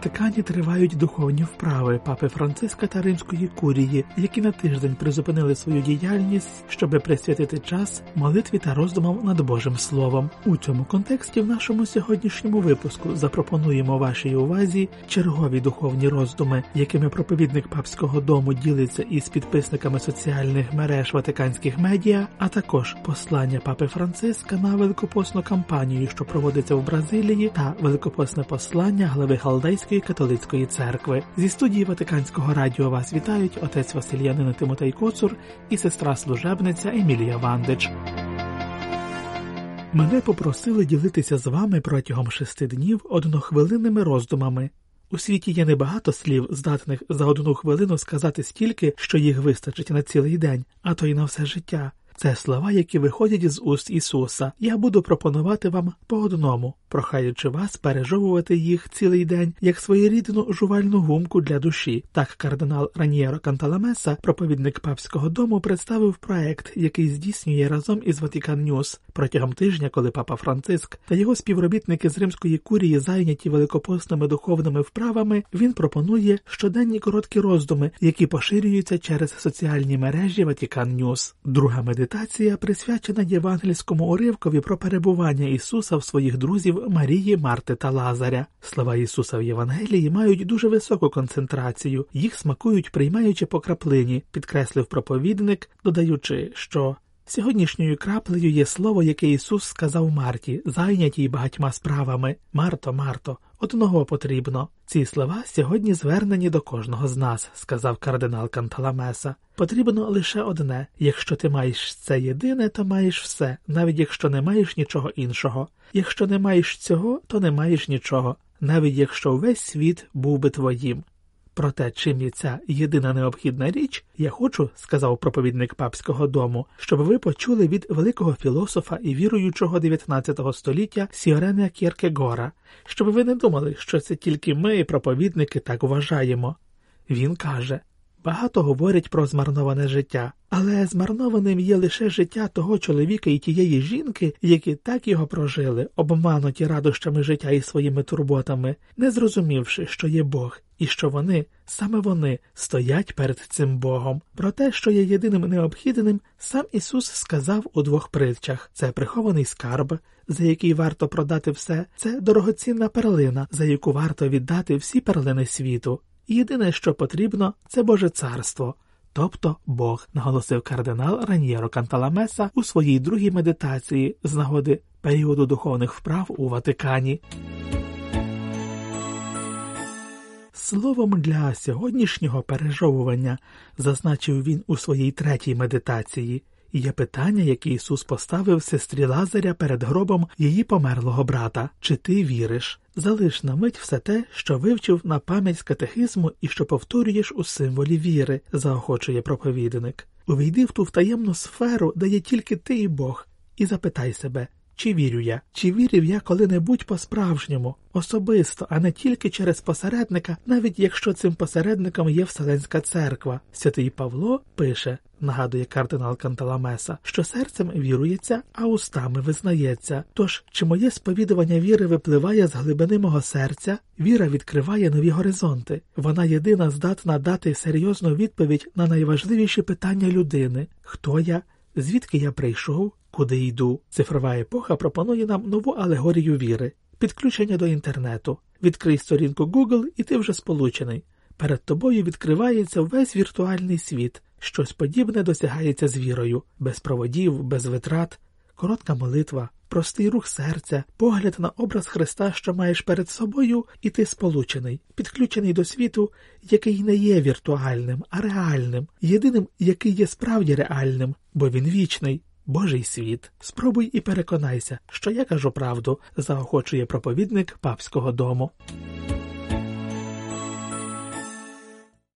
Ватикані тривають духовні вправи папи Франциска та Римської курії, які на тиждень призупинили свою діяльність, щоби присвятити час молитві та роздумам над Божим Словом. У цьому контексті в нашому сьогоднішньому випуску запропонуємо вашій увазі чергові духовні роздуми, якими проповідник папського дому ділиться із підписниками соціальних мереж ватиканських медіа, а також послання папи Франциска на великопосну кампанію, що проводиться в Бразилії, та великопосне послання глави Галдей. Євангельської католицької церкви. Зі студії Ватиканського радіо вас вітають отець Васильянин Тимотей Коцур і сестра служебниця Емілія Вандич. Мене попросили ділитися з вами протягом шести днів однохвилинними роздумами. У світі є небагато слів, здатних за одну хвилину сказати стільки, що їх вистачить на цілий день, а то й на все життя. Це слова, які виходять з уст Ісуса. Я буду пропонувати вам по одному, прохаючи вас пережовувати їх цілий день як своєрідну жувальну гумку для душі. Так кардинал Раньєро Канталамеса, проповідник папського дому, представив проект, який здійснює разом із Ватикан Ньюс. Протягом тижня, коли папа Франциск та його співробітники з римської курії зайняті великопосними духовними вправами, він пропонує щоденні короткі роздуми, які поширюються через соціальні мережі Ватикан Ньюс. Друга медитація присвячена євангельському уривкові про перебування Ісуса в своїх друзів Марії, Марти та Лазаря. Слова Ісуса в Євангелії мають дуже високу концентрацію, їх смакують, приймаючи по краплині, підкреслив проповідник, додаючи, що. Сьогоднішньою краплею є слово, яке Ісус сказав Марті, зайнятій багатьма справами. Марто, Марто, одного потрібно. Ці слова сьогодні звернені до кожного з нас, сказав кардинал Канталамеса. Потрібно лише одне якщо ти маєш це єдине, то маєш все, навіть якщо не маєш нічого іншого. Якщо не маєш цього, то не маєш нічого, навіть якщо весь світ був би твоїм. Проте, чим є ця єдина необхідна річ, я хочу, сказав проповідник папського дому, щоб ви почули від великого філософа і віруючого 19 століття Сіорена Кєркегора, щоб ви не думали, що це тільки ми, проповідники, так вважаємо. Він каже багато говорять про змарноване життя, але змарнованим є лише життя того чоловіка і тієї жінки, які так його прожили, обмануті радощами життя і своїми турботами, не зрозумівши, що є Бог, і що вони, саме вони, стоять перед цим Богом. Про те, що є єдиним необхідним, сам Ісус сказав у двох притчах це прихований скарб, за який варто продати все, це дорогоцінна перлина, за яку варто віддати всі перлини світу. Єдине, що потрібно, це Боже царство, тобто Бог, наголосив кардинал Раньєро Канталамеса у своїй другій медитації з нагоди періоду духовних вправ у Ватикані. Словом для сьогоднішнього пережовування, зазначив він у своїй третій медитації, є питання, яке Ісус поставив сестрі Лазаря перед гробом її померлого брата чи ти віриш? Залиш на мить все те, що вивчив на пам'ять з катехизму і що повторюєш у символі віри, заохочує проповідник. Увійди в ту втаємну сферу, де є тільки ти і Бог, і запитай себе, чи вірю я, чи вірив я коли-небудь по-справжньому, особисто, а не тільки через посередника, навіть якщо цим посередником є Вселенська церква. Святий Павло пише, нагадує кардинал Канталамеса, що серцем вірується, а устами визнається. Тож, чи моє сповідування віри випливає з глибини мого серця, віра відкриває нові горизонти. Вона єдина здатна дати серйозну відповідь на найважливіші питання людини: хто я, звідки я прийшов, куди йду. Цифрова епоха пропонує нам нову алегорію віри, підключення до інтернету. Відкрий сторінку Google і ти вже сполучений. Перед тобою відкривається весь віртуальний світ, щось подібне досягається з вірою, без проводів, без витрат, коротка молитва, простий рух серця, погляд на образ Христа, що маєш перед собою, і ти сполучений, підключений до світу, який не є віртуальним, а реальним, єдиним, який є справді реальним, бо він вічний. Божий світ. Спробуй і переконайся, що я кажу правду, заохочує проповідник папського дому.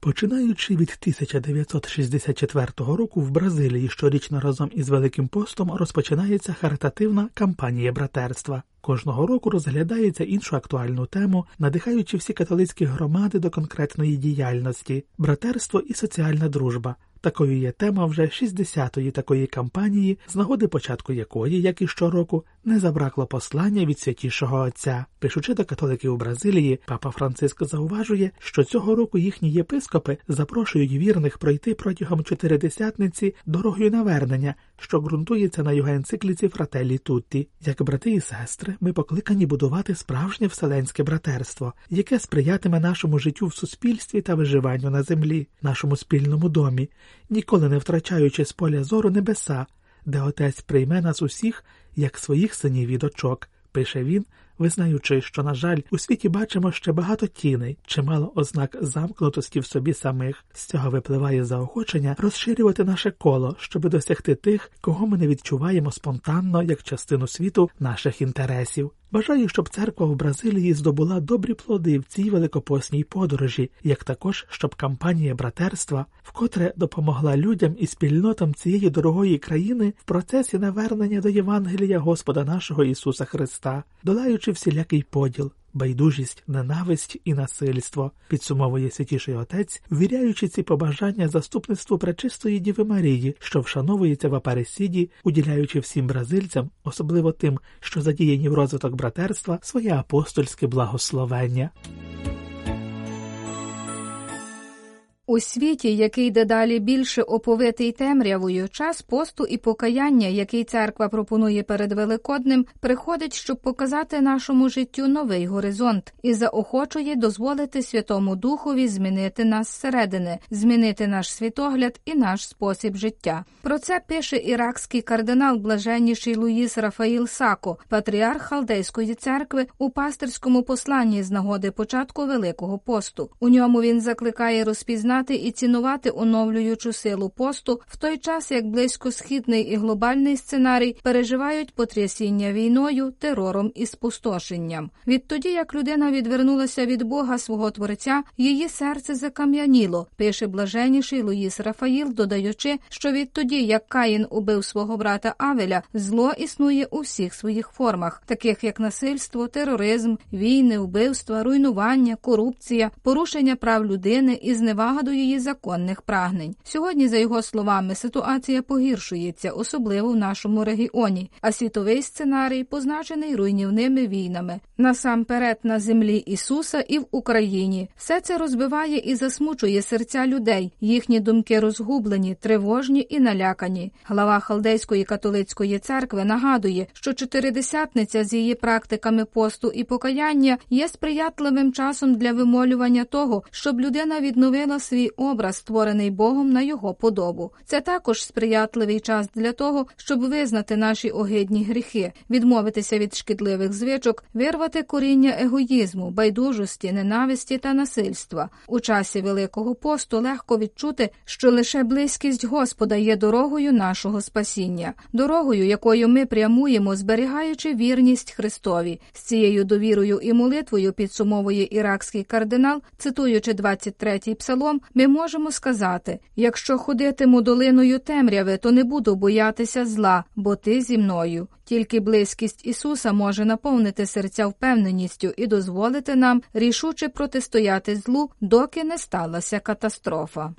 Починаючи від 1964 року в Бразилії щорічно разом із Великим постом розпочинається харитативна кампанія братерства. Кожного року розглядається іншу актуальну тему, надихаючи всі католицькі громади до конкретної діяльності, братерство і соціальна дружба. Такою є тема вже 60-ї такої кампанії, з нагоди початку якої, як і щороку, не забракло послання від святішого отця. Пишучи до католиків у Бразилії, папа Франциск зауважує, що цього року їхні єпископи запрошують вірних пройти протягом чотиридесятниці дорогою навернення, що ґрунтується на його енцикліці Фрателі Тутті. Як брати і сестри, ми покликані будувати справжнє вселенське братерство, яке сприятиме нашому життю в суспільстві та виживанню на землі, нашому спільному домі ніколи не втрачаючи з поля зору небеса, де отець прийме нас усіх як своїх синів і дочок, пише він, визнаючи, що, на жаль, у світі бачимо ще багато тіней, чимало ознак замкнутості в собі самих. З цього випливає заохочення розширювати наше коло, щоби досягти тих, кого ми не відчуваємо спонтанно як частину світу наших інтересів. Бажаю, щоб церква в Бразилії здобула добрі плоди в цій великопосній подорожі, як також щоб кампанія братерства вкотре допомогла людям і спільнотам цієї дорогої країни в процесі навернення до Євангелія Господа нашого Ісуса Христа, долаючи всілякий поділ, байдужість, ненависть і насильство, підсумовує святіший отець, ввіряючи ці побажання заступництву пречистої Діви Марії, що вшановується в Апаресіді, уділяючи всім бразильцям, особливо тим, що задіяні в розвиток братерства, своє апостольське благословення. У світі, який дедалі більше оповитий темрявою, час посту і покаяння, який церква пропонує перед Великодним, приходить, щоб показати нашому життю новий горизонт і заохочує дозволити Святому Духові змінити нас зсередини, змінити наш світогляд і наш спосіб життя. Про це пише іракський кардинал блаженніший Луїс Рафаїл Сако, патріарх Халдейської церкви, у пастирському посланні з нагоди початку Великого посту. У ньому він закликає розпізнати і цінувати оновлюючу силу посту в той час, як близькосхідний і глобальний сценарій переживають потрясіння війною, терором і спустошенням. Відтоді, як людина відвернулася від Бога свого Творця, її серце закам'яніло, пише блаженніший Луїс Рафаїл, додаючи, що відтоді, як Каїн убив свого брата Авеля, зло існує у всіх своїх формах, таких як насильство, тероризм, війни, вбивства, руйнування, корупція, порушення прав людини і зневага до її законних прагнень. Сьогодні, за його словами, ситуація погіршується, особливо в нашому регіоні, а світовий сценарій позначений руйнівними війнами насамперед на землі Ісуса і в Україні. Все це розбиває і засмучує серця людей. Їхні думки розгублені, тривожні і налякані. Глава Халдейської католицької церкви нагадує, що чотиридесятниця з її практиками посту і покаяння є сприятливим часом для вимолювання того, щоб людина відновила свій образ, створений Богом на його подобу. Це також сприятливий час для того, щоб визнати наші огидні гріхи, відмовитися від шкідливих звичок, вирвати коріння егоїзму, байдужості, ненависті та насильства. У часі Великого посту легко відчути, що лише близькість Господа є дорогою нашого спасіння, дорогою, якою ми прямуємо, зберігаючи вірність Христові. З цією довірою і молитвою підсумовує іракський кардинал, цитуючи 23-й псалом, ми можемо сказати: якщо ходитиму долиною темряви, то не буду боятися зла, бо ти зі мною. Тільки близькість Ісуса може наповнити серця впевненістю і дозволити нам рішуче протистояти злу, доки не сталася катастрофа.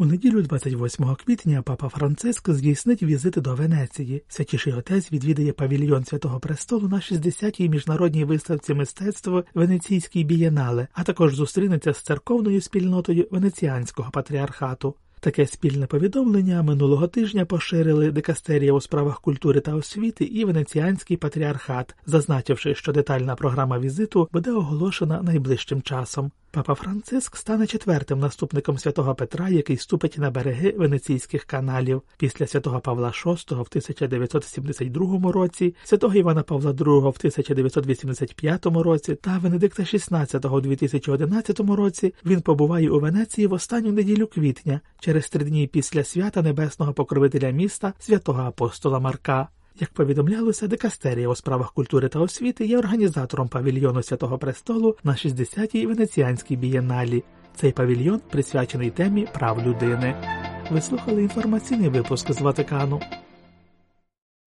У неділю 28 квітня папа Франциск здійснить візити до Венеції. Святіший отець відвідає павільйон Святого Престолу на 60-й міжнародній виставці мистецтва Венеційській бієнале, а також зустрінеться з церковною спільнотою Венеціанського патріархату. Таке спільне повідомлення минулого тижня поширили дикастерія у справах культури та освіти і Венеціанський патріархат, зазначивши, що детальна програма візиту буде оголошена найближчим часом. Папа Франциск стане четвертим наступником святого Петра, який ступить на береги венеційських каналів після святого Павла VI в 1972 році, святого Івана Павла II в 1985 році та Венедикта XVI у 2011 році. Він побуває у Венеції в останню неділю квітня через три дні після свята небесного покровителя міста святого апостола Марка. Як повідомлялося, Декастерія у справах культури та освіти є організатором павільйону Святого Престолу на 60-й Венеціанській бієналі. Цей павільйон присвячений темі прав людини. Ви слухали інформаційний випуск з Ватикану.